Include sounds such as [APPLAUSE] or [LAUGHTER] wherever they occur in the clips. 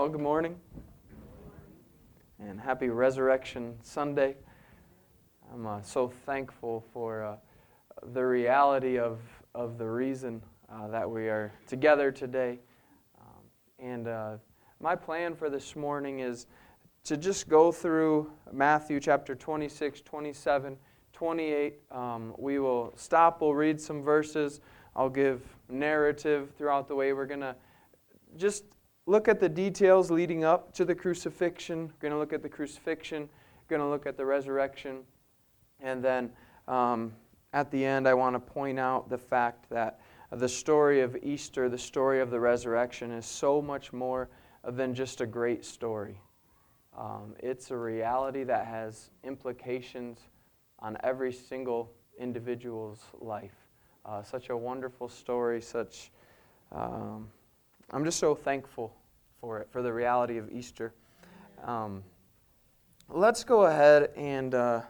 Well, good morning. And happy Resurrection Sunday. I'm uh, so thankful for uh, the reality of, of the reason uh, that we are together today. Um, and uh, my plan for this morning is to just go through Matthew chapter 26, 27, 28. Um, we will stop, we'll read some verses. I'll give narrative throughout the way. We're going to just look at the details leading up to the crucifixion. We're going to look at the crucifixion. We're going to look at the resurrection. And then um, at the end, I want to point out the fact that the story of Easter, the story of the resurrection, is so much more than just a great story. Um, it's a reality that has implications on every single individual's life. Uh, such a wonderful story, such. Um, I'm just so thankful for it, for the reality of Easter. Um, let's go ahead and, uh,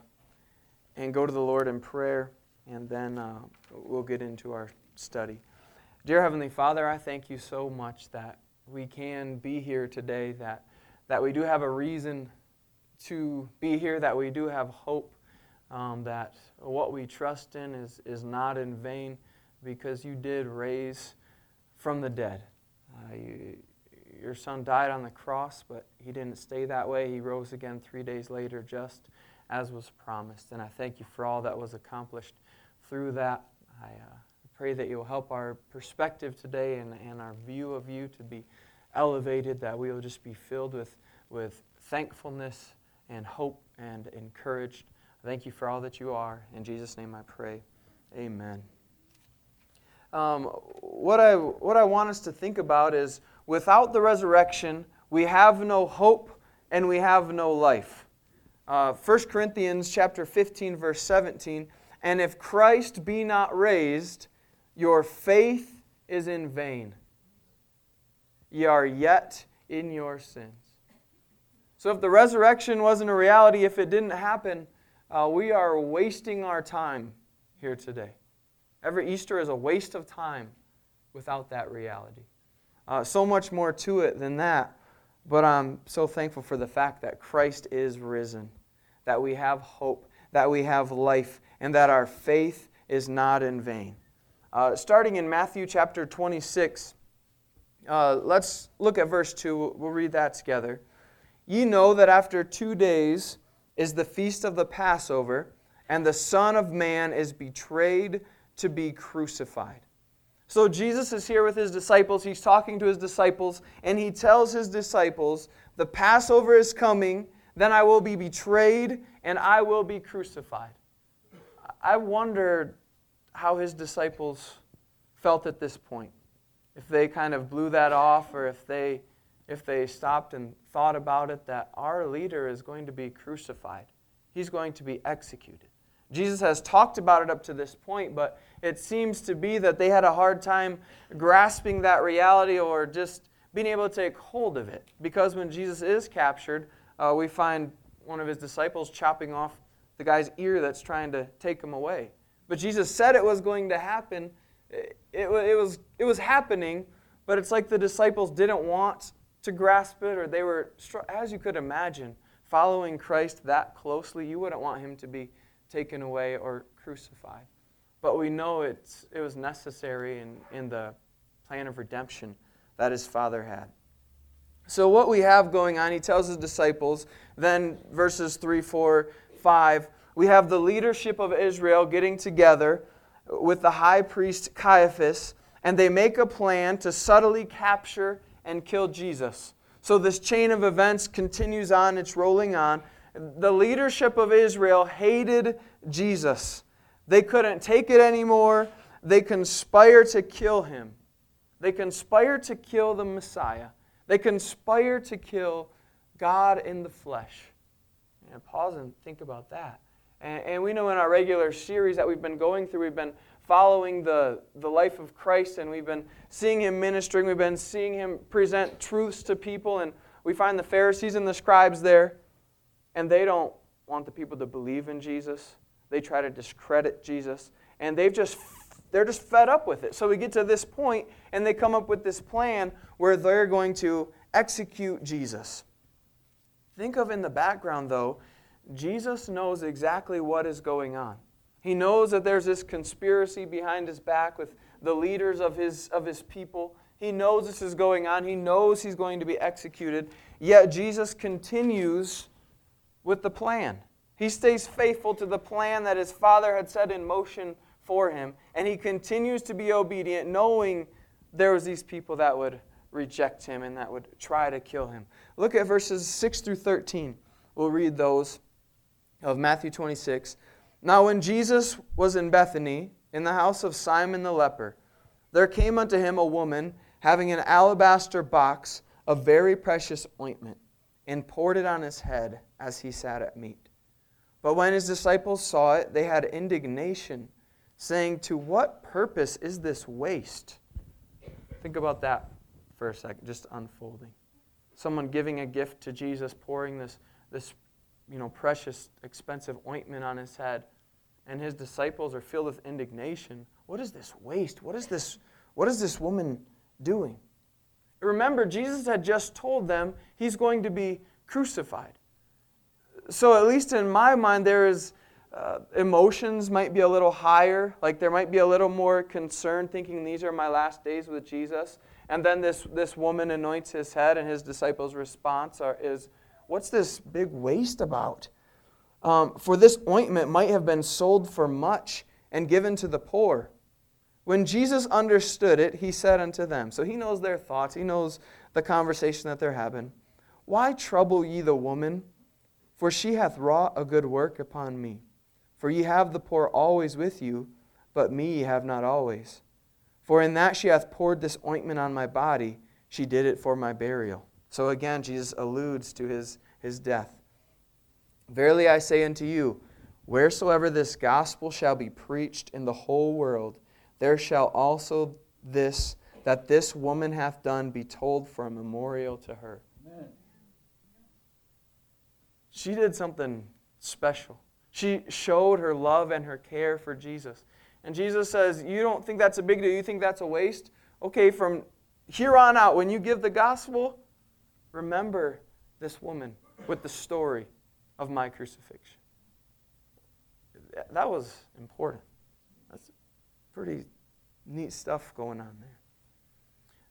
and go to the Lord in prayer, and then uh, we'll get into our study. Dear Heavenly Father, I thank you so much that we can be here today, that, that we do have a reason to be here, that we do have hope, um, that what we trust in is, is not in vain because you did raise from the dead. Uh, you, your son died on the cross, but he didn't stay that way. He rose again three days later, just as was promised. And I thank you for all that was accomplished through that. I uh, pray that you'll help our perspective today and, and our view of you to be elevated, that we will just be filled with, with thankfulness and hope and encouraged. Thank you for all that you are. In Jesus' name I pray. Amen. Um, what, I, what I want us to think about is without the resurrection, we have no hope and we have no life. Uh, 1 Corinthians chapter 15, verse 17, and if Christ be not raised, your faith is in vain. Ye are yet in your sins. So if the resurrection wasn't a reality, if it didn't happen, uh, we are wasting our time here today. Every Easter is a waste of time without that reality. Uh, so much more to it than that. But I'm so thankful for the fact that Christ is risen, that we have hope, that we have life, and that our faith is not in vain. Uh, starting in Matthew chapter 26, uh, let's look at verse 2. We'll read that together. Ye know that after two days is the feast of the Passover, and the Son of Man is betrayed to be crucified. So Jesus is here with his disciples. He's talking to his disciples, and he tells his disciples, The Passover is coming, then I will be betrayed, and I will be crucified. I wonder how his disciples felt at this point. If they kind of blew that off, or if they, if they stopped and thought about it, that our leader is going to be crucified, he's going to be executed. Jesus has talked about it up to this point, but it seems to be that they had a hard time grasping that reality or just being able to take hold of it. Because when Jesus is captured, uh, we find one of his disciples chopping off the guy's ear that's trying to take him away. But Jesus said it was going to happen. It, it, was, it was happening, but it's like the disciples didn't want to grasp it, or they were, as you could imagine, following Christ that closely, you wouldn't want him to be taken away or crucified. But we know it's, it was necessary in, in the plan of redemption that his father had. So, what we have going on, he tells his disciples, then verses 3, 4, 5, we have the leadership of Israel getting together with the high priest Caiaphas, and they make a plan to subtly capture and kill Jesus. So, this chain of events continues on, it's rolling on the leadership of Israel hated Jesus. They couldn't take it anymore. They conspire to kill him. They conspire to kill the Messiah. They conspire to kill God in the flesh. And pause and think about that. And, and we know in our regular series that we've been going through, we've been following the, the life of Christ and we've been seeing him ministering. We've been seeing him present truths to people. And we find the Pharisees and the scribes there and they don't want the people to believe in Jesus. They try to discredit Jesus, and they've just they're just fed up with it. So we get to this point, and they come up with this plan where they're going to execute Jesus. Think of in the background, though, Jesus knows exactly what is going on. He knows that there's this conspiracy behind his back with the leaders of his, of his people. He knows this is going on. He knows he's going to be executed. Yet Jesus continues with the plan. He stays faithful to the plan that his Father had set in motion for him, and he continues to be obedient, knowing there was these people that would reject him and that would try to kill him. Look at verses 6 through 13. We'll read those of Matthew 26. Now, when Jesus was in Bethany, in the house of Simon the leper, there came unto him a woman having an alabaster box of very precious ointment, and poured it on his head as he sat at meat. But when his disciples saw it, they had indignation, saying, To what purpose is this waste? Think about that for a second, just unfolding. Someone giving a gift to Jesus, pouring this, this you know, precious, expensive ointment on his head, and his disciples are filled with indignation. What is this waste? What is this, what is this woman doing? Remember, Jesus had just told them he's going to be crucified. So, at least in my mind, there is uh, emotions might be a little higher. Like there might be a little more concern, thinking these are my last days with Jesus. And then this, this woman anoints his head, and his disciples' response are, is, What's this big waste about? Um, for this ointment might have been sold for much and given to the poor. When Jesus understood it, he said unto them, so he knows their thoughts, he knows the conversation that they're having. Why trouble ye the woman? For she hath wrought a good work upon me. For ye have the poor always with you, but me ye have not always. For in that she hath poured this ointment on my body, she did it for my burial. So again, Jesus alludes to his, his death. Verily I say unto you, wheresoever this gospel shall be preached in the whole world, there shall also this that this woman hath done be told for a memorial to her. She did something special. She showed her love and her care for Jesus. And Jesus says, You don't think that's a big deal? You think that's a waste? Okay, from here on out, when you give the gospel, remember this woman with the story of my crucifixion. That was important. That's pretty neat stuff going on there.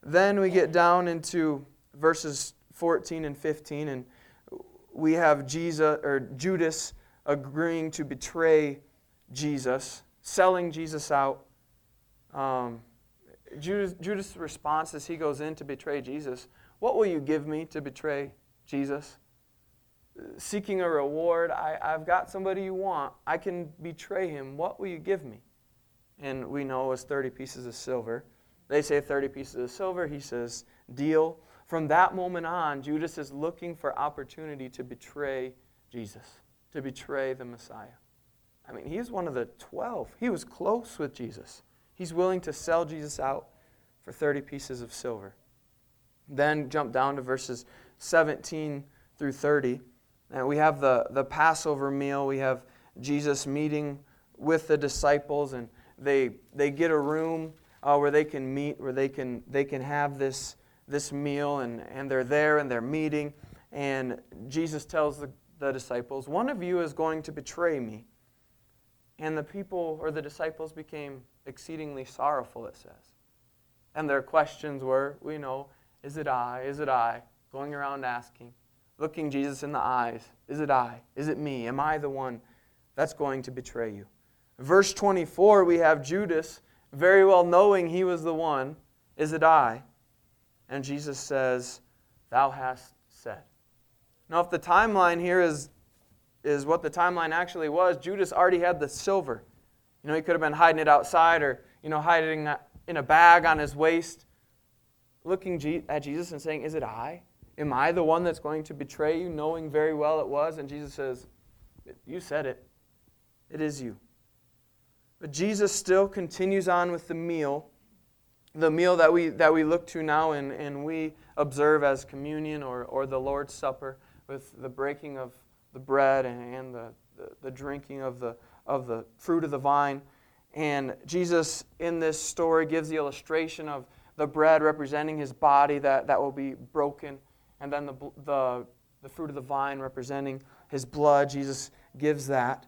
Then we get down into verses 14 and 15, and we have Jesus or Judas agreeing to betray Jesus, selling Jesus out. Um, Judas, Judas' response as he goes in to betray Jesus What will you give me to betray Jesus? Seeking a reward, I, I've got somebody you want. I can betray him. What will you give me? And we know it was 30 pieces of silver. They say 30 pieces of silver. He says, deal. From that moment on, Judas is looking for opportunity to betray Jesus, to betray the Messiah. I mean, he's one of the 12. He was close with Jesus. He's willing to sell Jesus out for 30 pieces of silver. Then jump down to verses 17 through 30. And we have the, the Passover meal. We have Jesus meeting with the disciples, and they, they get a room uh, where they can meet, where they can, they can have this, this meal, and, and they're there and they're meeting. And Jesus tells the, the disciples, One of you is going to betray me. And the people or the disciples became exceedingly sorrowful, it says. And their questions were, we know, is it I? Is it I? Going around asking, looking Jesus in the eyes, is it I? Is it me? Am I the one that's going to betray you? Verse 24, we have Judas very well knowing he was the one, is it I? And Jesus says, Thou hast said. Now, if the timeline here is is what the timeline actually was. Judas already had the silver. You know, he could have been hiding it outside or, you know, hiding in a bag on his waist, looking at Jesus and saying, Is it I? Am I the one that's going to betray you, knowing very well it was? And Jesus says, You said it. It is you. But Jesus still continues on with the meal, the meal that we, that we look to now and, and we observe as communion or, or the Lord's Supper with the breaking of the bread and the, the, the drinking of the, of the fruit of the vine. And Jesus, in this story, gives the illustration of the bread representing his body that, that will be broken and then the, the, the fruit of the vine representing his blood. Jesus gives that.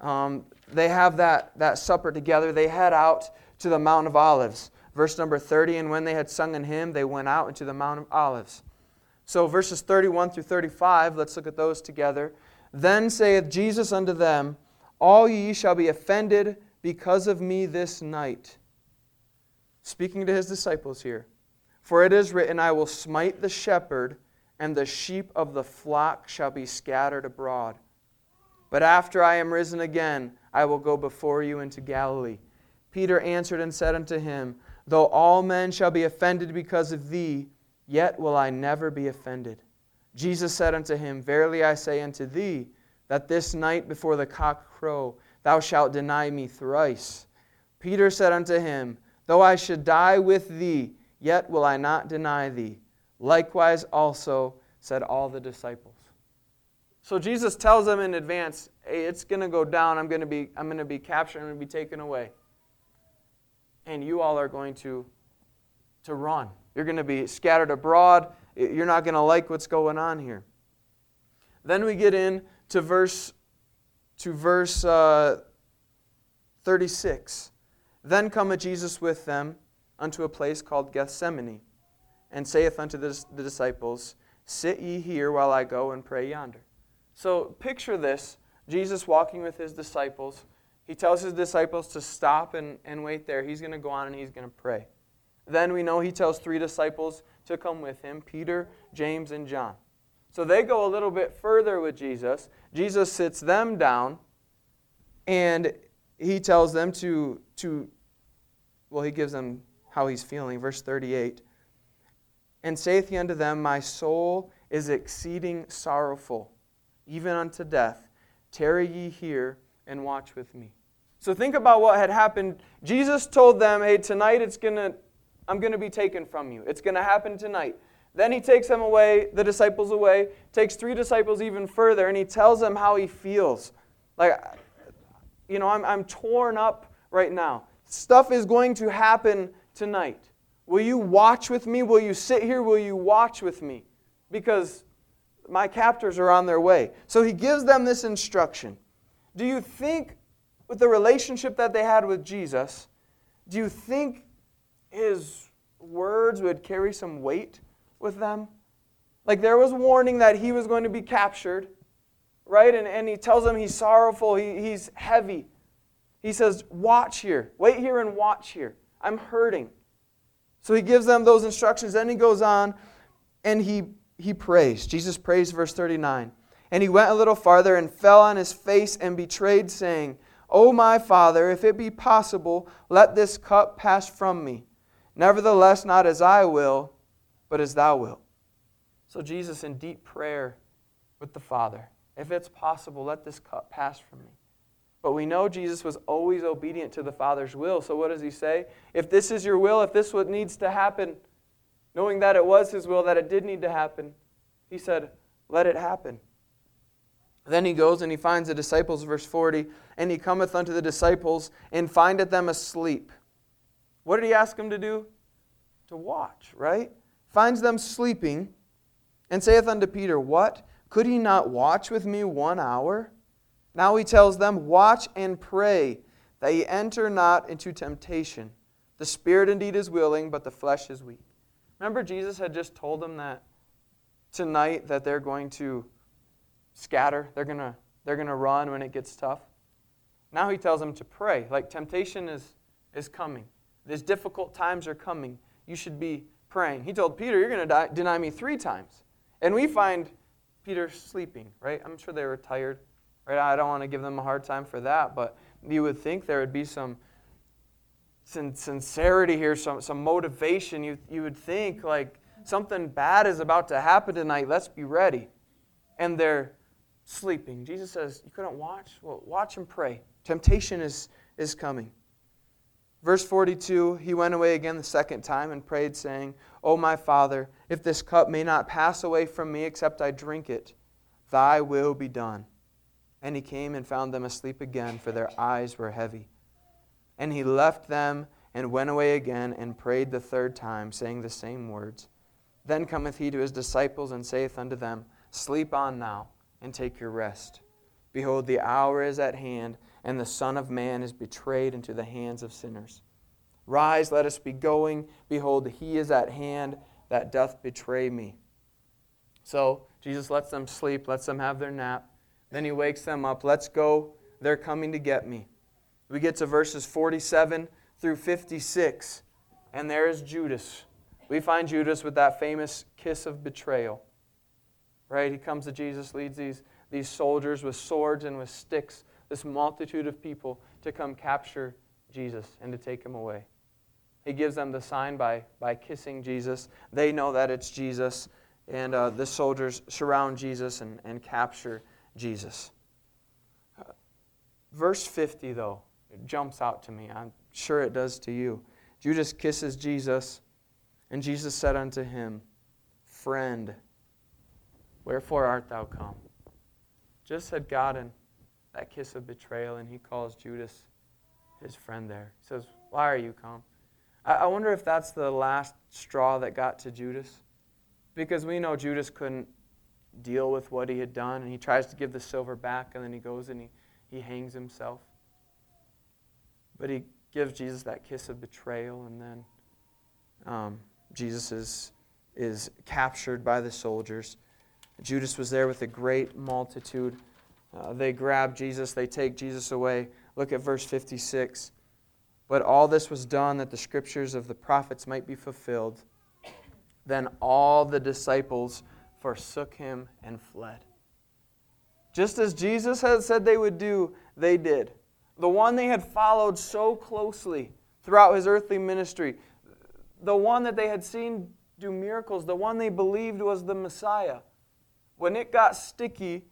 Um, they have that, that supper together. They head out to the Mount of Olives. Verse number 30 And when they had sung an hymn, they went out into the Mount of Olives. So, verses 31 through 35, let's look at those together. Then saith Jesus unto them, All ye shall be offended because of me this night. Speaking to his disciples here. For it is written, I will smite the shepherd, and the sheep of the flock shall be scattered abroad. But after I am risen again, I will go before you into Galilee. Peter answered and said unto him, Though all men shall be offended because of thee, yet will I never be offended. Jesus said unto him, Verily I say unto thee, that this night before the cock crow, thou shalt deny me thrice. Peter said unto him, Though I should die with thee, yet will I not deny thee. Likewise also said all the disciples. So Jesus tells them in advance, hey, it's going to go down. I'm going to be, I'm going to be captured. I'm going to be taken away. And you all are going to, to run. You're going to be scattered abroad. You're not going to like what's going on here. Then we get in to verse, to verse uh, 36. Then cometh Jesus with them unto a place called Gethsemane, and saith unto the, the disciples, Sit ye here while I go and pray yonder. So picture this Jesus walking with his disciples. He tells his disciples to stop and, and wait there. He's going to go on and he's going to pray. Then we know he tells three disciples to come with him Peter, James, and John. So they go a little bit further with Jesus. Jesus sits them down and he tells them to, to well, he gives them how he's feeling. Verse 38 And saith he unto them, My soul is exceeding sorrowful even unto death. Tarry ye here and watch with me. So think about what had happened. Jesus told them, "Hey, tonight it's going to I'm going to be taken from you. It's going to happen tonight." Then he takes them away, the disciples away, takes three disciples even further, and he tells them how he feels. Like, you know, I'm, I'm torn up right now. Stuff is going to happen tonight. Will you watch with me? Will you sit here? Will you watch with me? Because my captors are on their way. So he gives them this instruction. Do you think, with the relationship that they had with Jesus, do you think his words would carry some weight with them? Like there was warning that he was going to be captured, right? And, and he tells them he's sorrowful, he, he's heavy. He says, Watch here, wait here and watch here. I'm hurting. So he gives them those instructions. Then he goes on and he he prays. Jesus prays, verse 39. And he went a little farther and fell on his face and betrayed, saying, O my Father, if it be possible, let this cup pass from me. Nevertheless, not as I will, but as thou wilt. So, Jesus, in deep prayer with the Father, if it's possible, let this cup pass from me. But we know Jesus was always obedient to the Father's will. So, what does he say? If this is your will, if this is what needs to happen, knowing that it was his will, that it did need to happen, he said, Let it happen. Then he goes and he finds the disciples, verse 40, and he cometh unto the disciples and findeth them asleep. What did he ask them to do? To watch, right? Finds them sleeping and saith unto Peter, What? Could he not watch with me one hour? Now he tells them, Watch and pray that ye enter not into temptation. The spirit indeed is willing, but the flesh is weak. Remember, Jesus had just told them that tonight that they're going to scatter, they're going to, they're going to run when it gets tough. Now he tells them to pray. Like temptation is, is coming, these difficult times are coming. You should be praying. He told Peter, You're going to deny me three times. And we find Peter sleeping, right? I'm sure they were tired, right? I don't want to give them a hard time for that, but you would think there would be some sincerity here, some, some motivation. You, you would think, like, something bad is about to happen tonight. Let's be ready. And they're sleeping. Jesus says, You couldn't watch? Well, watch and pray. Temptation is, is coming. Verse 42 He went away again the second time and prayed, saying, O my Father, if this cup may not pass away from me except I drink it, thy will be done. And he came and found them asleep again, for their eyes were heavy. And he left them and went away again and prayed the third time, saying the same words. Then cometh he to his disciples and saith unto them, Sleep on now, and take your rest. Behold, the hour is at hand, and the Son of Man is betrayed into the hands of sinners. Rise, let us be going. Behold, he is at hand that doth betray me. So Jesus lets them sleep, lets them have their nap. Then he wakes them up. Let's go. They're coming to get me. We get to verses 47 through 56, and there is Judas. We find Judas with that famous kiss of betrayal. Right? He comes to Jesus, leads these, these soldiers with swords and with sticks, this multitude of people, to come capture Jesus and to take him away. He gives them the sign by, by kissing Jesus. They know that it's Jesus, and uh, the soldiers surround Jesus and, and capture Jesus. Verse 50, though, it jumps out to me. I'm sure it does to you. Judas kisses Jesus, and Jesus said unto him, Friend, wherefore art thou come? Just had gotten that kiss of betrayal, and he calls Judas his friend there. He says, Why are you come? I wonder if that's the last straw that got to Judas. Because we know Judas couldn't deal with what he had done, and he tries to give the silver back, and then he goes and he, he hangs himself. But he gives Jesus that kiss of betrayal, and then um, Jesus is, is captured by the soldiers. Judas was there with a great multitude. Uh, they grab Jesus, they take Jesus away. Look at verse 56. But all this was done that the scriptures of the prophets might be fulfilled. Then all the disciples forsook him and fled. Just as Jesus had said they would do, they did. The one they had followed so closely throughout his earthly ministry, the one that they had seen do miracles, the one they believed was the Messiah. When it got sticky,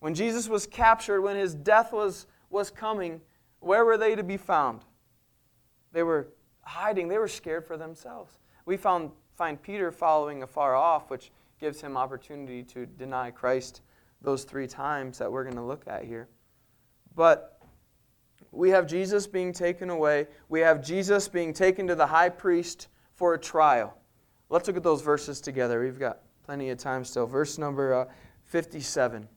when Jesus was captured, when his death was, was coming, where were they to be found? They were hiding, they were scared for themselves. We found, find Peter following afar off, which gives him opportunity to deny Christ those three times that we're going to look at here. But we have Jesus being taken away. We have Jesus being taken to the high priest for a trial. Let's look at those verses together. We've got plenty of time still. Verse number uh, 57.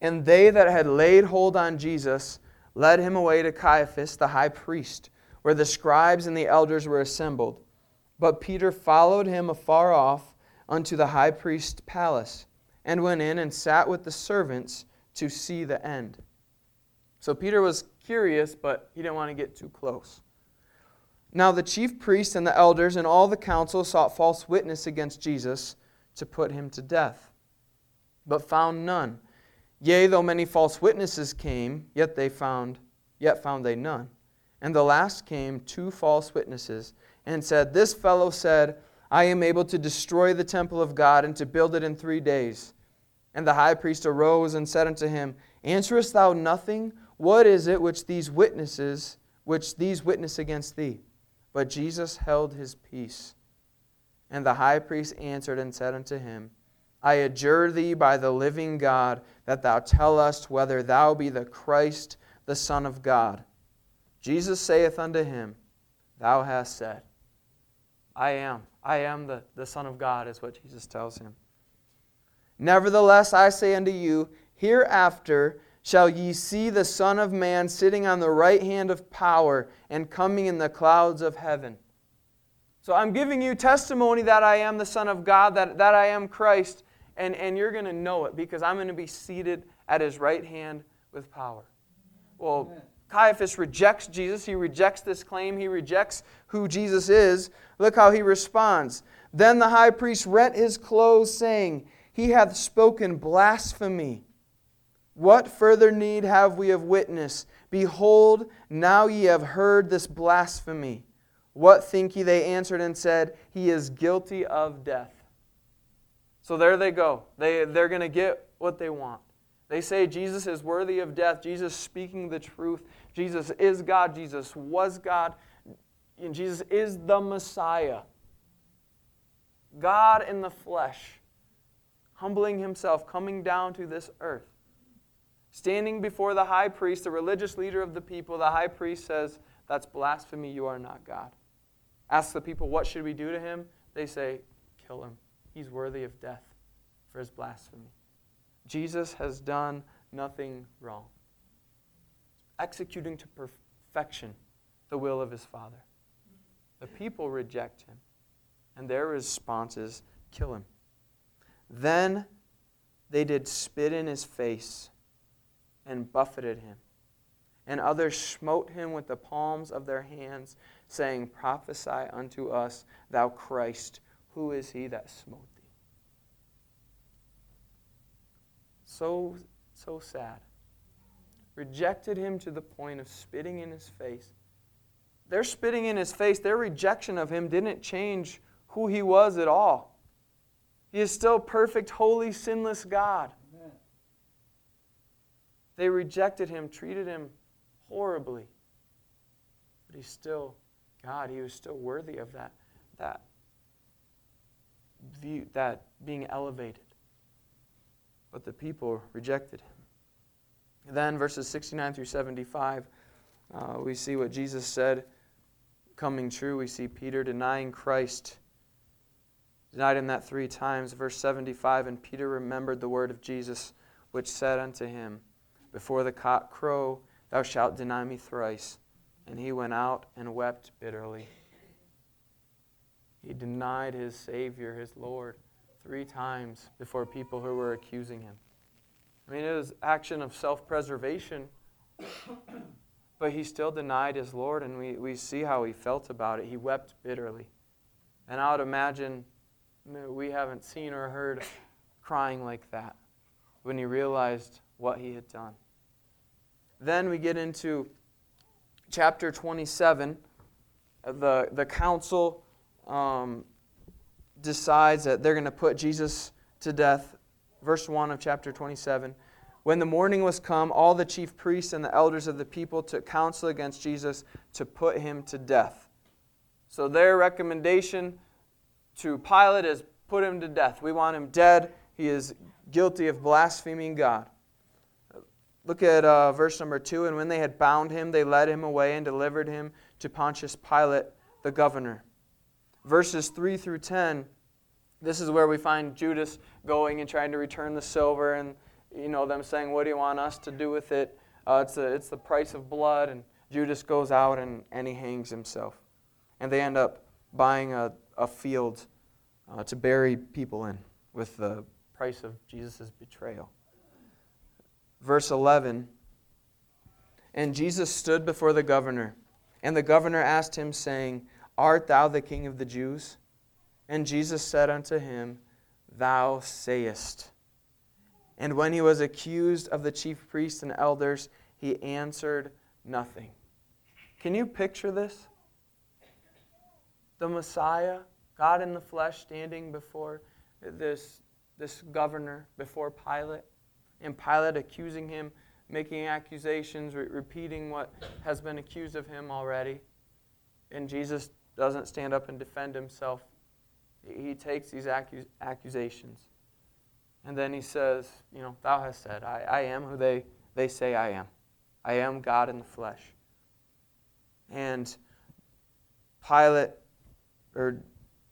And they that had laid hold on Jesus led him away to Caiaphas, the high priest, where the scribes and the elders were assembled. But Peter followed him afar off unto the high priest's palace, and went in and sat with the servants to see the end. So Peter was curious, but he didn't want to get too close. Now the chief priests and the elders and all the council sought false witness against Jesus to put him to death, but found none. Yea, though many false witnesses came, yet they found, yet found they none. And the last came two false witnesses, and said, This fellow said, I am able to destroy the temple of God and to build it in three days. And the high priest arose and said unto him, Answerest thou nothing? What is it which these witnesses, which these witness against thee? But Jesus held his peace. And the high priest answered and said unto him, I adjure thee by the living God that thou tell us whether thou be the Christ, the Son of God. Jesus saith unto him, Thou hast said, I am. I am the, the Son of God, is what Jesus tells him. Nevertheless, I say unto you, hereafter shall ye see the Son of Man sitting on the right hand of power and coming in the clouds of heaven. So I'm giving you testimony that I am the Son of God, that, that I am Christ, and, and you're going to know it because I'm going to be seated at his right hand with power. Well. Caiaphas rejects Jesus. He rejects this claim. He rejects who Jesus is. Look how he responds. Then the high priest rent his clothes, saying, He hath spoken blasphemy. What further need have we of witness? Behold, now ye have heard this blasphemy. What think ye? They answered and said, He is guilty of death. So there they go. They, they're going to get what they want. They say Jesus is worthy of death. Jesus speaking the truth. Jesus is God. Jesus was God. And Jesus is the Messiah. God in the flesh, humbling himself, coming down to this earth. Standing before the high priest, the religious leader of the people, the high priest says, That's blasphemy. You are not God. Ask the people, What should we do to him? They say, kill him. He's worthy of death for his blasphemy. Jesus has done nothing wrong, executing to perfection the will of his Father. The people reject him, and their response is kill him. Then they did spit in his face and buffeted him. And others smote him with the palms of their hands, saying, Prophesy unto us, thou Christ, who is he that smote thee? So, so sad. Rejected him to the point of spitting in his face. Their spitting in his face, their rejection of him didn't change who he was at all. He is still perfect, holy, sinless God. They rejected him, treated him horribly. But he's still God. He was still worthy of that, that view, that being elevated. But the people rejected him. then, verses 69 through 75, uh, we see what Jesus said coming true. We see Peter denying Christ, denied him that three times. Verse 75 And Peter remembered the word of Jesus, which said unto him, Before the cock crow, thou shalt deny me thrice. And he went out and wept bitterly. He denied his Savior, his Lord, three times before people who were accusing him. I mean, it was action of self preservation, [COUGHS] but he still denied his Lord, and we, we see how he felt about it. He wept bitterly. And I would imagine we haven't seen or heard crying like that when he realized what he had done. Then we get into chapter 27. The, the council um, decides that they're going to put Jesus to death. Verse 1 of chapter 27. When the morning was come, all the chief priests and the elders of the people took counsel against Jesus to put him to death. So their recommendation to Pilate is put him to death. We want him dead. He is guilty of blaspheming God. Look at uh, verse number 2. And when they had bound him, they led him away and delivered him to Pontius Pilate, the governor verses 3 through 10, this is where we find Judas going and trying to return the silver and you know them saying, What do you want us to do with it? Uh, it's, a, it's the price of blood. And Judas goes out and, and he hangs himself. And they end up buying a, a field uh, to bury people in with the price of Jesus' betrayal. Verse 11 And Jesus stood before the governor, and the governor asked him, saying, Art thou the king of the Jews? And Jesus said unto him, Thou sayest. And when he was accused of the chief priests and elders, he answered nothing. Can you picture this? The Messiah, God in the flesh, standing before this, this governor, before Pilate, and Pilate accusing him, making accusations, re- repeating what has been accused of him already. And Jesus doesn't stand up and defend himself. He takes these accus- accusations. And then he says, You know, thou hast said, I, I am who they, they say I am. I am God in the flesh. And Pilate, or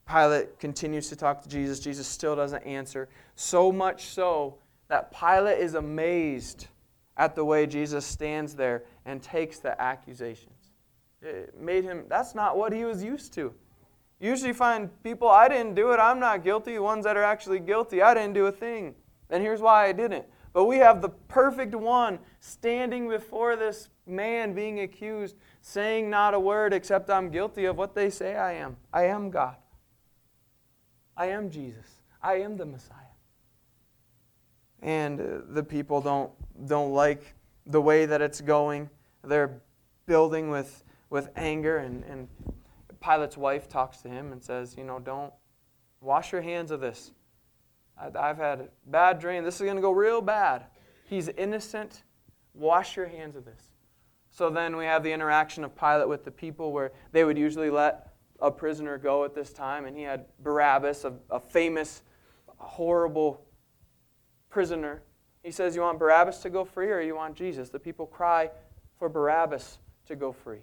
Pilate continues to talk to Jesus. Jesus still doesn't answer. So much so that Pilate is amazed at the way Jesus stands there and takes the accusations. It made him, that's not what he was used to. Usually find people, I didn't do it, I'm not guilty. Ones that are actually guilty, I didn't do a thing. And here's why I didn't. But we have the perfect one standing before this man being accused, saying not a word except I'm guilty of what they say I am. I am God. I am Jesus. I am the Messiah. And uh, the people don't, don't like the way that it's going. They're building with with anger. And, and Pilate's wife talks to him and says, You know, don't wash your hands of this. I, have had a bad dream. This is going to go real bad. He's innocent. Wash your hands of this. So then we have the interaction of Pilate with the people where they would usually let a prisoner go at this time. And he had Barabbas, a, a famous, horrible prisoner. He says, You want Barabbas to go free or you want Jesus? The people cry for Barabbas to go free.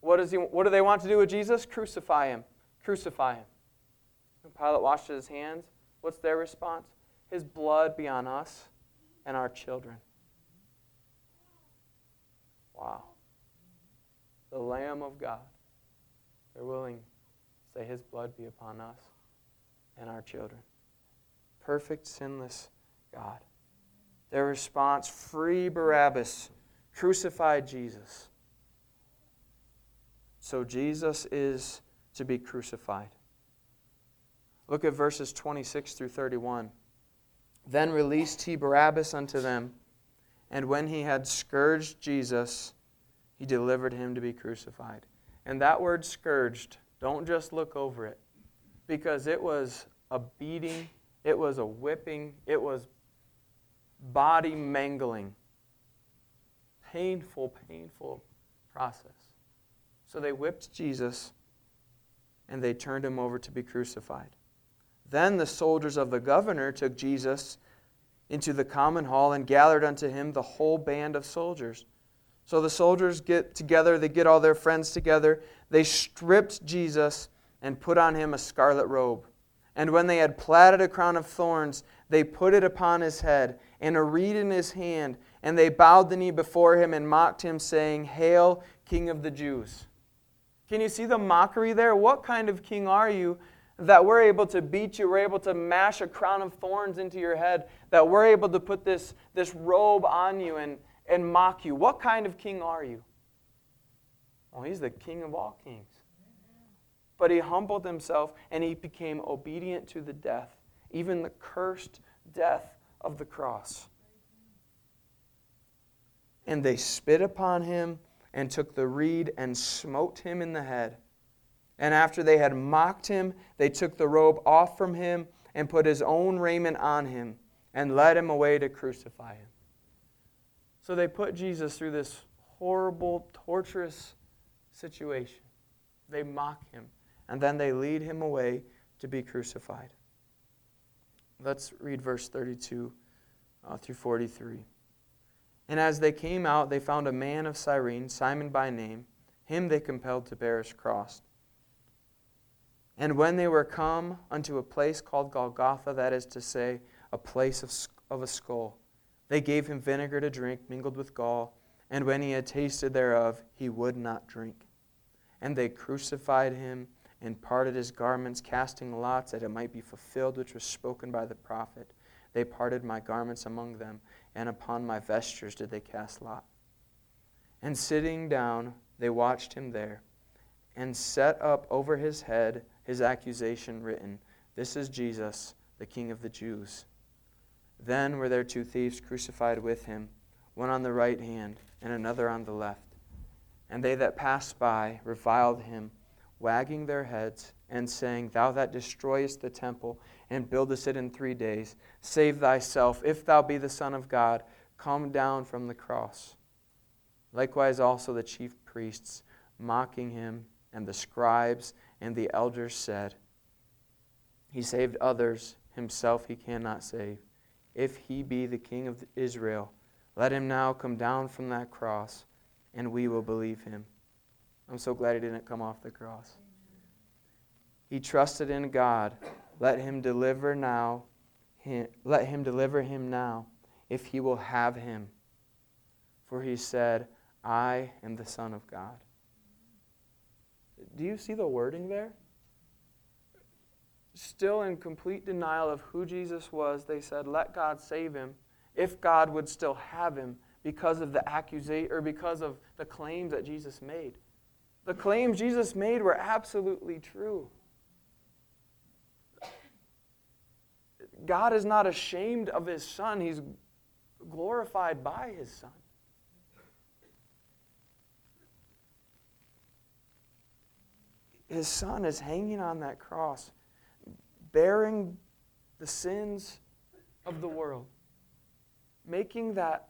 What, does he, what do they want to do with Jesus? Crucify him. Crucify him. When Pilate washes his hands, what's their response? His blood be on us and our children. Wow. The Lamb of God. They're willing to say, His blood be upon us and our children. Perfect, sinless God. Their response free Barabbas, crucify Jesus. So Jesus is to be crucified. Look at verses 26 through 31. Then released he Barabbas unto them, and when he had scourged Jesus, he delivered him to be crucified. And that word scourged, don't just look over it, because it was a beating, it was a whipping, it was body mangling. Painful, painful process. So they whipped Jesus and they turned him over to be crucified. Then the soldiers of the governor took Jesus into the common hall and gathered unto him the whole band of soldiers. So the soldiers get together, they get all their friends together. They stripped Jesus and put on him a scarlet robe. And when they had platted a crown of thorns, they put it upon his head and a reed in his hand. And they bowed the knee before him and mocked him, saying, Hail, King of the Jews. Can you see the mockery there? What kind of king are you that we're able to beat you? We're able to mash a crown of thorns into your head, that we're able to put this, this robe on you and, and mock you. What kind of king are you? Well, he's the king of all kings. But he humbled himself and he became obedient to the death, even the cursed death of the cross. And they spit upon him and took the reed and smote him in the head. And after they had mocked him, they took the robe off from him and put his own raiment on him and led him away to crucify him. So they put Jesus through this horrible, torturous situation. They mock him, and then they lead him away to be crucified. Let's read verse 32 uh, through 43. And as they came out, they found a man of Cyrene, Simon by name. Him they compelled to bear his cross. And when they were come unto a place called Golgotha, that is to say, a place of, of a skull, they gave him vinegar to drink, mingled with gall. And when he had tasted thereof, he would not drink. And they crucified him and parted his garments, casting lots that it might be fulfilled which was spoken by the prophet. They parted my garments among them and upon my vestures did they cast lot. And sitting down, they watched him there, and set up over his head his accusation written This is Jesus, the King of the Jews. Then were there two thieves crucified with him, one on the right hand, and another on the left. And they that passed by reviled him, wagging their heads, and saying, Thou that destroyest the temple and buildest it in three days. Save thyself. If thou be the Son of God, come down from the cross. Likewise, also the chief priests, mocking him, and the scribes and the elders said, He saved others, himself he cannot save. If he be the King of Israel, let him now come down from that cross, and we will believe him. I'm so glad he didn't come off the cross. He trusted in God let him deliver now. Let him deliver him now, if he will have him. For he said, I am the Son of God. Do you see the wording there? Still in complete denial of who Jesus was, they said, Let God save him, if God would still have him because of the accusation or because of the claims that Jesus made. The claims Jesus made were absolutely true. God is not ashamed of his son, he's glorified by his son. His son is hanging on that cross, bearing the sins of the world, making that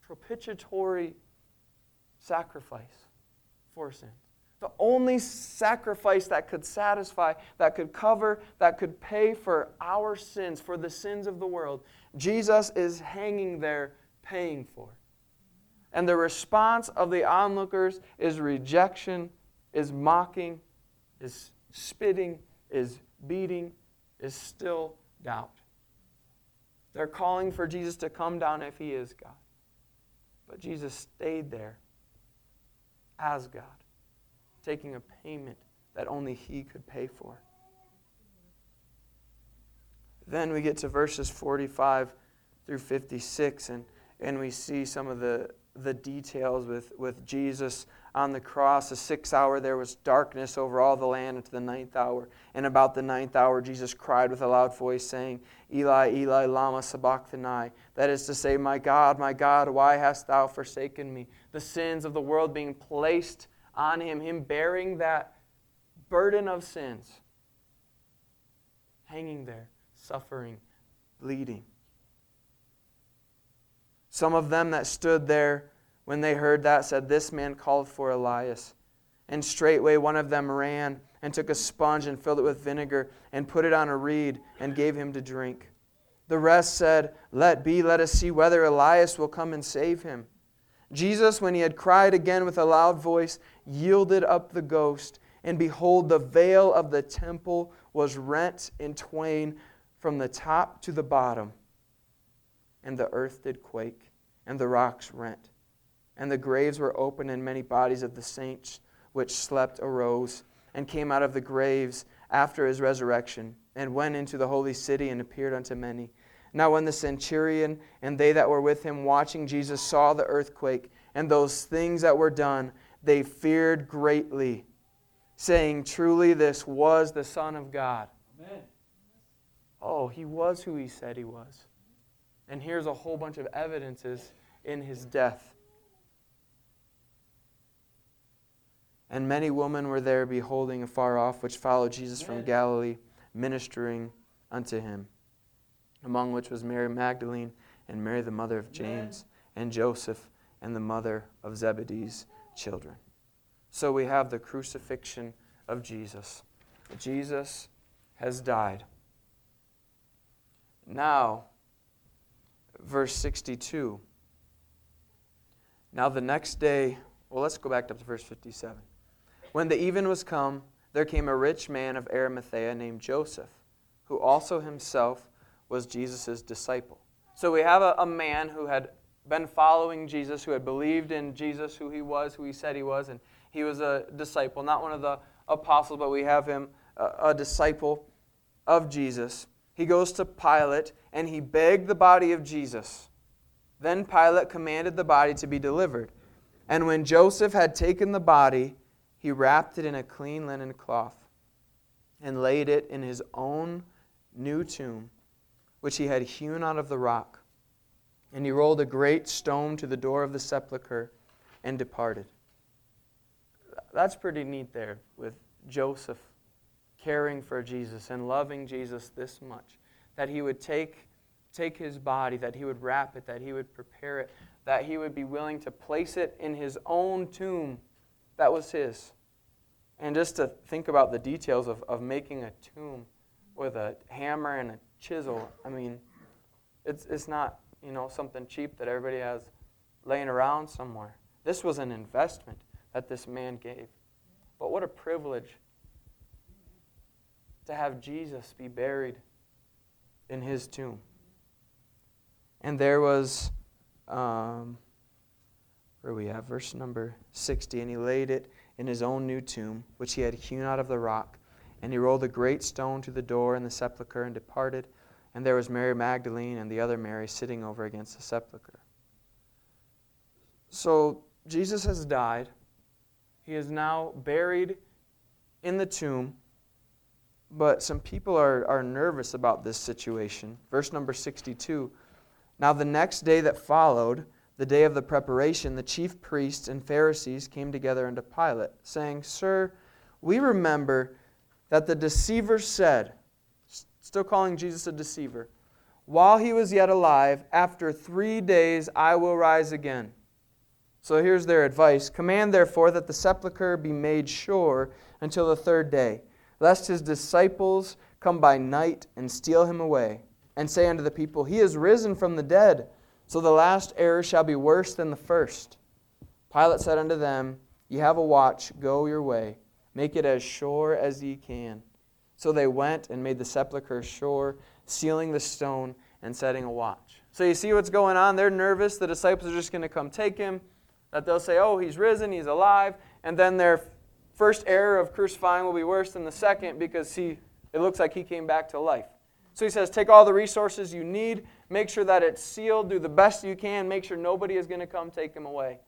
propitiatory sacrifice for the only sacrifice that could satisfy, that could cover, that could pay for our sins, for the sins of the world, Jesus is hanging there paying for. And the response of the onlookers is rejection, is mocking, is spitting, is beating is still doubt. They're calling for Jesus to come down if he is God. But Jesus stayed there as God, taking a payment that only he could pay for. Then we get to verses 45 through 56, and, and we see some of the, the details with, with Jesus on the cross. The sixth hour, there was darkness over all the land until the ninth hour. And about the ninth hour, Jesus cried with a loud voice, saying, Eli, Eli, Lama Sabachthani. That is to say, My God, my God, why hast thou forsaken me? The sins of the world being placed on him, him bearing that burden of sins, hanging there, suffering, bleeding. Some of them that stood there when they heard that, said, This man called for Elias. And straightway one of them ran and took a sponge and filled it with vinegar and put it on a reed and gave him to drink. The rest said, Let be, let us see whether Elias will come and save him. Jesus, when he had cried again with a loud voice, yielded up the ghost. And behold, the veil of the temple was rent in twain from the top to the bottom. And the earth did quake, and the rocks rent and the graves were opened, and many bodies of the saints which slept arose and came out of the graves after his resurrection, and went into the holy city and appeared unto many. Now, when the centurion and they that were with him watching Jesus saw the earthquake and those things that were done, they feared greatly, saying, Truly, this was the Son of God. Amen. Oh, he was who he said he was. And here's a whole bunch of evidences in his death. And many women were there beholding afar off, which followed Jesus from Galilee, ministering unto him, among which was Mary Magdalene and Mary the mother of James and Joseph and the mother of Zebedee's children. So we have the crucifixion of Jesus. Jesus has died. Now, verse 62. Now the next day, well, let's go back up to verse 57. When the even was come, there came a rich man of Arimathea named Joseph, who also himself was Jesus' disciple. So we have a, a, man who had been following Jesus, who had believed in Jesus, who he was, who he said he was, and he was a disciple, not one of the apostles, but we have him a, a disciple of Jesus. He goes to Pilate and he begged the body of Jesus. Then Pilate commanded the body to be delivered. And when Joseph had taken the body, he wrapped it in a clean linen cloth and laid it in his own new tomb, which he had hewn out of the rock. And he rolled a great stone to the door of the sepulchre and departed. That's pretty neat there with Joseph caring for Jesus and loving Jesus this much. That he would take, take his body, that he would wrap it, that he would prepare it, that he would be willing to place it in his own tomb that was his. And just to think about the details of, of making a tomb with a hammer and a chisel, I mean, it's, it's not, you know, something cheap that everybody has laying around somewhere. This was an investment that this man gave. But what a privilege to have Jesus be buried in his tomb. And there was, um, where we have verse number 60, and he laid it in his own new tomb, which he had hewn out of the rock. And he rolled a great stone to the door in the sepulchre and departed. And there was Mary Magdalene and the other Mary sitting over against the sepulchre. So Jesus has died. He is now buried in the tomb. But some people are, are nervous about this situation. Verse number 62 Now the next day that followed, the day of the preparation, the chief priests and Pharisees came together unto Pilate, saying, Sir, we remember that the deceiver said, still calling Jesus a deceiver, while he was yet alive, after three days I will rise again. So here's their advice Command therefore that the sepulchre be made sure until the third day, lest his disciples come by night and steal him away, and say unto the people, He is risen from the dead. So the last error shall be worse than the first. Pilate said unto them, Ye have a watch, go your way, make it as sure as ye can. So they went and made the sepulchre sure, sealing the stone and setting a watch. So you see what's going on? They're nervous. The disciples are just going to come take him. That they'll say, oh, he's risen, he's alive. And then their first error of crucifying will be worse than the second because he, it looks like he came back to life. So he says, take all the resources you need, make sure that it's sealed, do the best you can, make sure nobody is going to come take him away.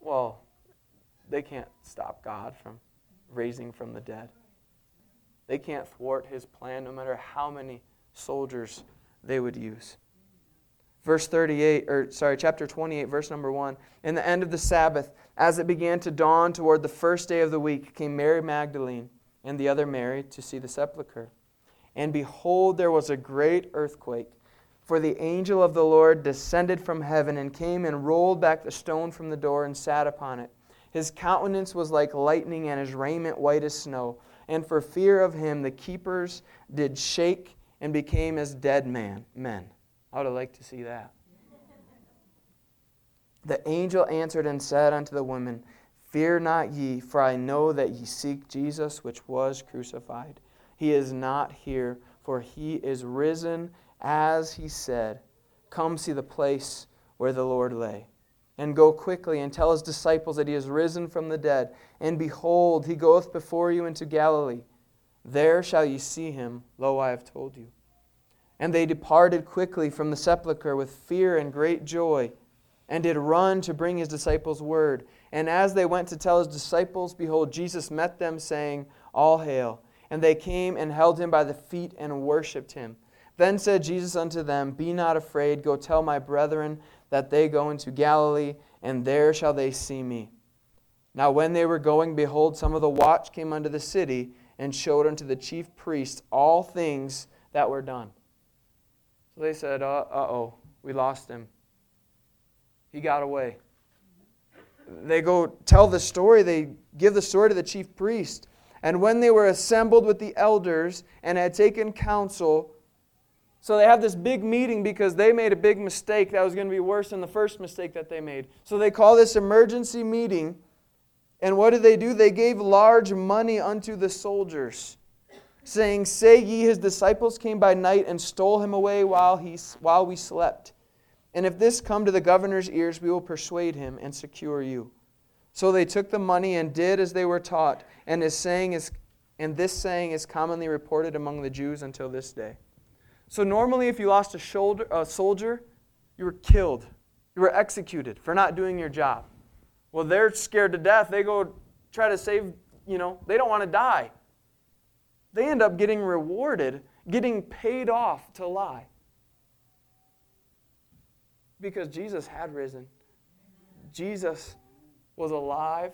Well, they can't stop God from raising from the dead. They can't thwart his plan no matter how many soldiers they would use. Verse 38, or sorry, chapter 28, verse number 1. In the end of the Sabbath, as it began to dawn toward the first day of the week, came Mary Magdalene and the other Mary to see the sepulchre. And behold, there was a great earthquake, for the angel of the Lord descended from heaven and came and rolled back the stone from the door and sat upon it. His countenance was like lightning, and his raiment white as snow. And for fear of him, the keepers did shake and became as dead man, men. I would have liked to see that. The angel answered and said unto the women, Fear not ye, for I know that ye seek Jesus, which was crucified. He is not here, for he is risen, as he said. Come see the place where the Lord lay and go quickly and tell his disciples that he is risen from the dead. And behold, he goeth before you into Galilee. There shall ye see him. Lo, I have told you. And they departed quickly from the sepulchre with fear and great joy, and did run to bring his disciples word. And as they went to tell his disciples, behold, Jesus met them, saying, All hail. And they came and held him by the feet and worshipped him. Then said Jesus unto them, Be not afraid, go tell my brethren that they go into Galilee, and there shall they see me. Now, when they were going, behold, some of the watch came unto the city, and showed unto the chief priests all things that were done. So they said, Uh oh, we lost him. He got away. They go tell the story, they give the story to the chief priest. And when they were assembled with the elders and had taken counsel, so they have this big meeting because they made a big mistake that was going to be worse than the first mistake that they made. So they call this emergency meeting. And what did they do? They gave large money unto the soldiers, saying, Say ye, his disciples came by night and stole him away while, he, while we slept. And if this come to the governor's ears, we will persuade him and secure you. So they took the money and did as they were taught, and, his saying is, and this saying is commonly reported among the Jews until this day. So, normally, if you lost a, shoulder, a soldier, you were killed. You were executed for not doing your job. Well, they're scared to death. They go try to save, you know, they don't want to die. They end up getting rewarded, getting paid off to lie. Because Jesus had risen. Jesus was alive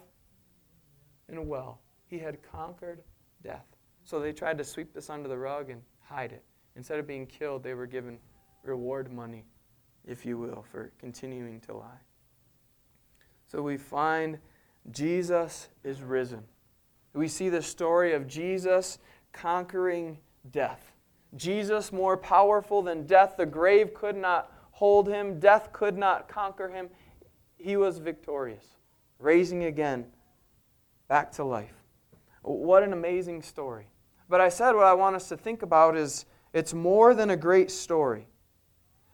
and well. He had conquered death. So they tried to sweep this under the rug and hide it. Instead of being killed, they were given reward money, if you will, for continuing to lie. So we find Jesus is risen. We see the story of Jesus conquering death. Jesus, more powerful than death, the grave could not hold him, death could not conquer him. He was victorious, raising again back to life. What an amazing story. But I said what I want us to think about is it's more than a great story,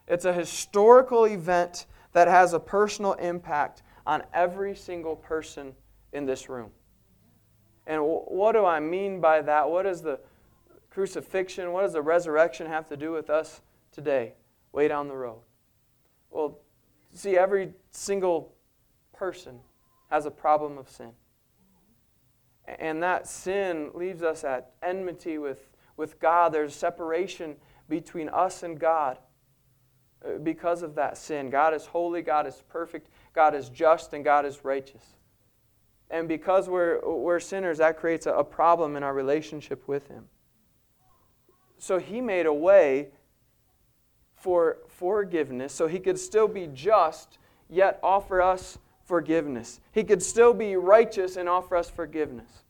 it's a historical event that has a personal impact on every single person in this room. And what do I mean by that? What does the crucifixion, what does the resurrection have to do with us today, way down the road? Well, see, every single person has a problem of sin. And that sin leaves us at enmity with with God. There's separation between us and God uh, because of that sin. God is holy, God is perfect, God is just, and God is righteous. And because we're, we're sinners, that creates a, a problem in our relationship with Him. So He made a way for forgiveness so He could still be just, yet offer us forgiveness. He could still be righteous and offer us forgiveness.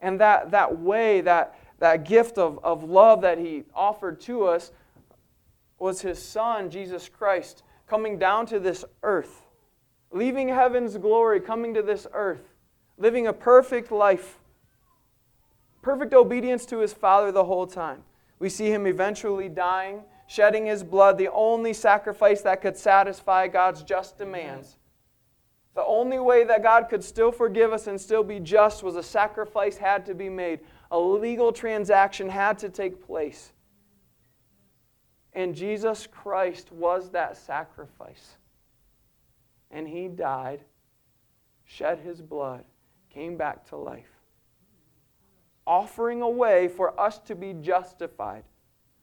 And that, that way, that, that gift of, of love that he offered to us was his son, Jesus Christ, coming down to this earth, leaving heaven's glory, coming to this earth, living a perfect life, perfect obedience to his Father the whole time. We see him eventually dying, shedding his blood, the only sacrifice that could satisfy God's just demands. The only way that God could still forgive us and still be just was a sacrifice had to be made. A legal transaction had to take place. And Jesus Christ was that sacrifice. And he died, shed his blood, came back to life, offering a way for us to be justified,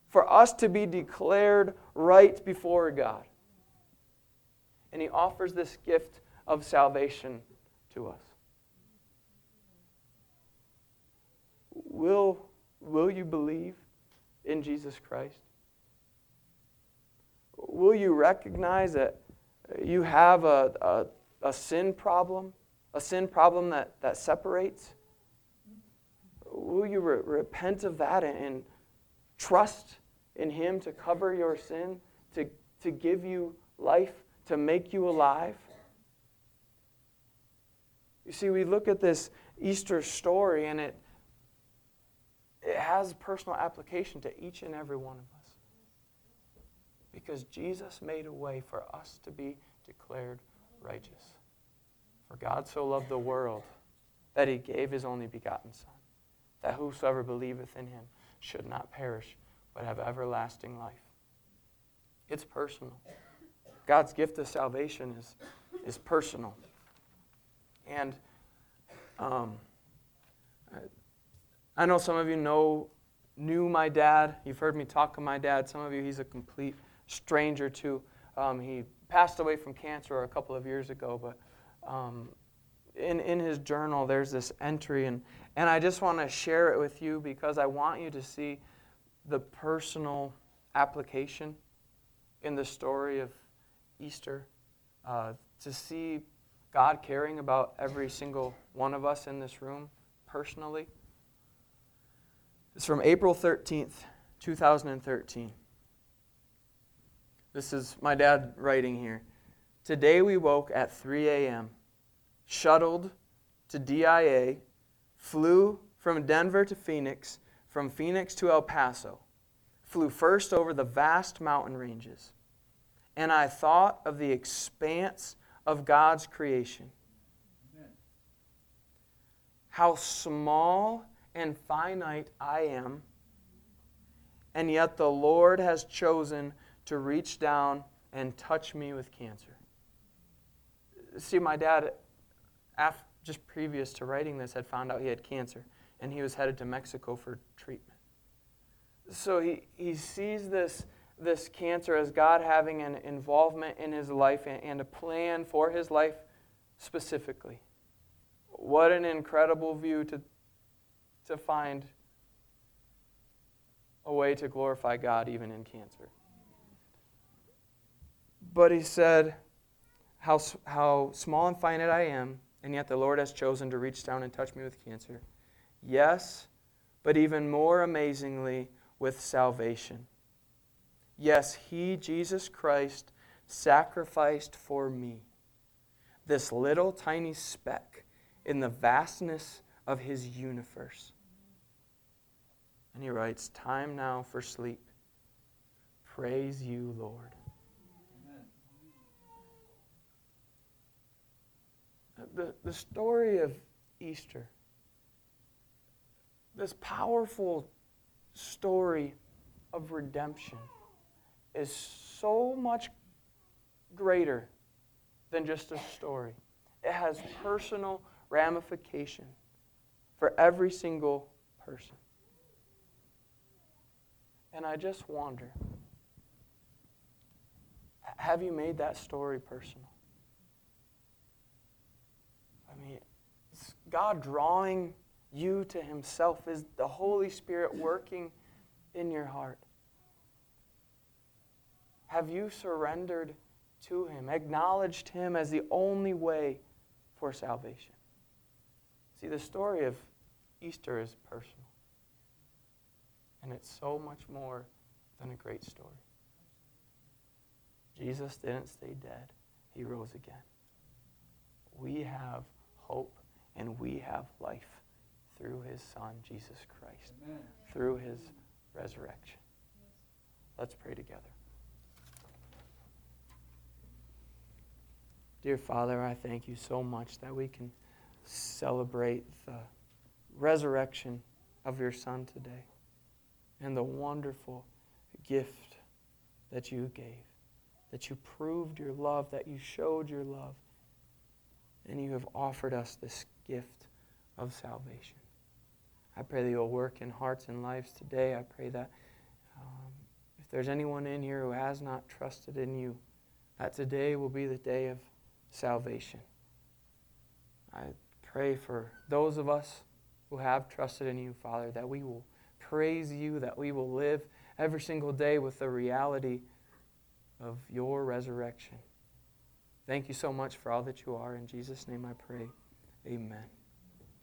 for us to be declared right before God. And he offers this gift of salvation to us. Will, will you believe in Jesus Christ? Will you recognize that you have a, a, a sin problem, a sin problem that, that separates? Will you re- repent of that and, and trust in Him to cover your sin, to, to give you life, to make you alive? You see, we look at this Easter story and it, it has personal application to each and every one of us. Because Jesus made a way for us to be declared righteous. For God so loved the world that he gave his only begotten Son, that whosoever believeth in him should not perish, but have everlasting life. It's personal. God's gift of salvation is, is personal. And um, I know some of you know knew my dad. You've heard me talk to my dad. Some of you, he's a complete stranger to. Um, he passed away from cancer a couple of years ago, but um, in, in his journal, there's this entry, and, and I just want to share it with you because I want you to see the personal application in the story of Easter, uh, to see God caring about every single one of us in this room personally. It's from April 13th, 2013. This is my dad writing here. Today we woke at 3 a.m., shuttled to DIA, flew from Denver to Phoenix, from Phoenix to El Paso, flew first over the vast mountain ranges. And I thought of the expanse of God's creation. How small and finite I am, and yet the Lord has chosen to reach down and touch me with cancer. See, my dad, just previous to writing this, had found out he had cancer, and he was headed to Mexico for treatment. So he, he sees this this cancer as God having an involvement in his life and a plan for his life specifically. What an incredible view to, to find a way to glorify God even in cancer. But he said, how, how small and finite I am, and yet the Lord has chosen to reach down and touch me with cancer. Yes, but even more amazingly, with salvation. Yes, He, Jesus Christ, sacrificed for me, this little tiny speck in the vastness of His universe. And He writes, Time now for sleep. Praise you, Lord. The, the story of Easter, this powerful story of redemption is so much greater than just a story. It has personal ramification for every single person. And I just wonder have you made that story personal? I mean, God drawing you to Himself? Is the Holy Spirit working in your heart? Have you surrendered to Him, acknowledged Him as the only way for salvation? See, the story of Easter is personal. And it's so much more than a great story. Jesus didn't stay dead, He rose again. We have hope and we have life through his Son, Jesus Christ, Amen. through his resurrection. Let's pray together. Dear Father, I thank you so much that we can celebrate the resurrection of your Son today and the wonderful gift that you gave, that you proved your love, that you showed your love, and you have offered us this gift of salvation. I pray that you'll work in hearts and lives today. I pray that um, if there's anyone in here who has not trusted in you, that today will be the day of salvation. I pray for those of us who have trusted in you, Father, that we will praise you, that we will live every single day with the reality of your resurrection. Thank you so much for all that you are. In Jesus' name I pray. Amen.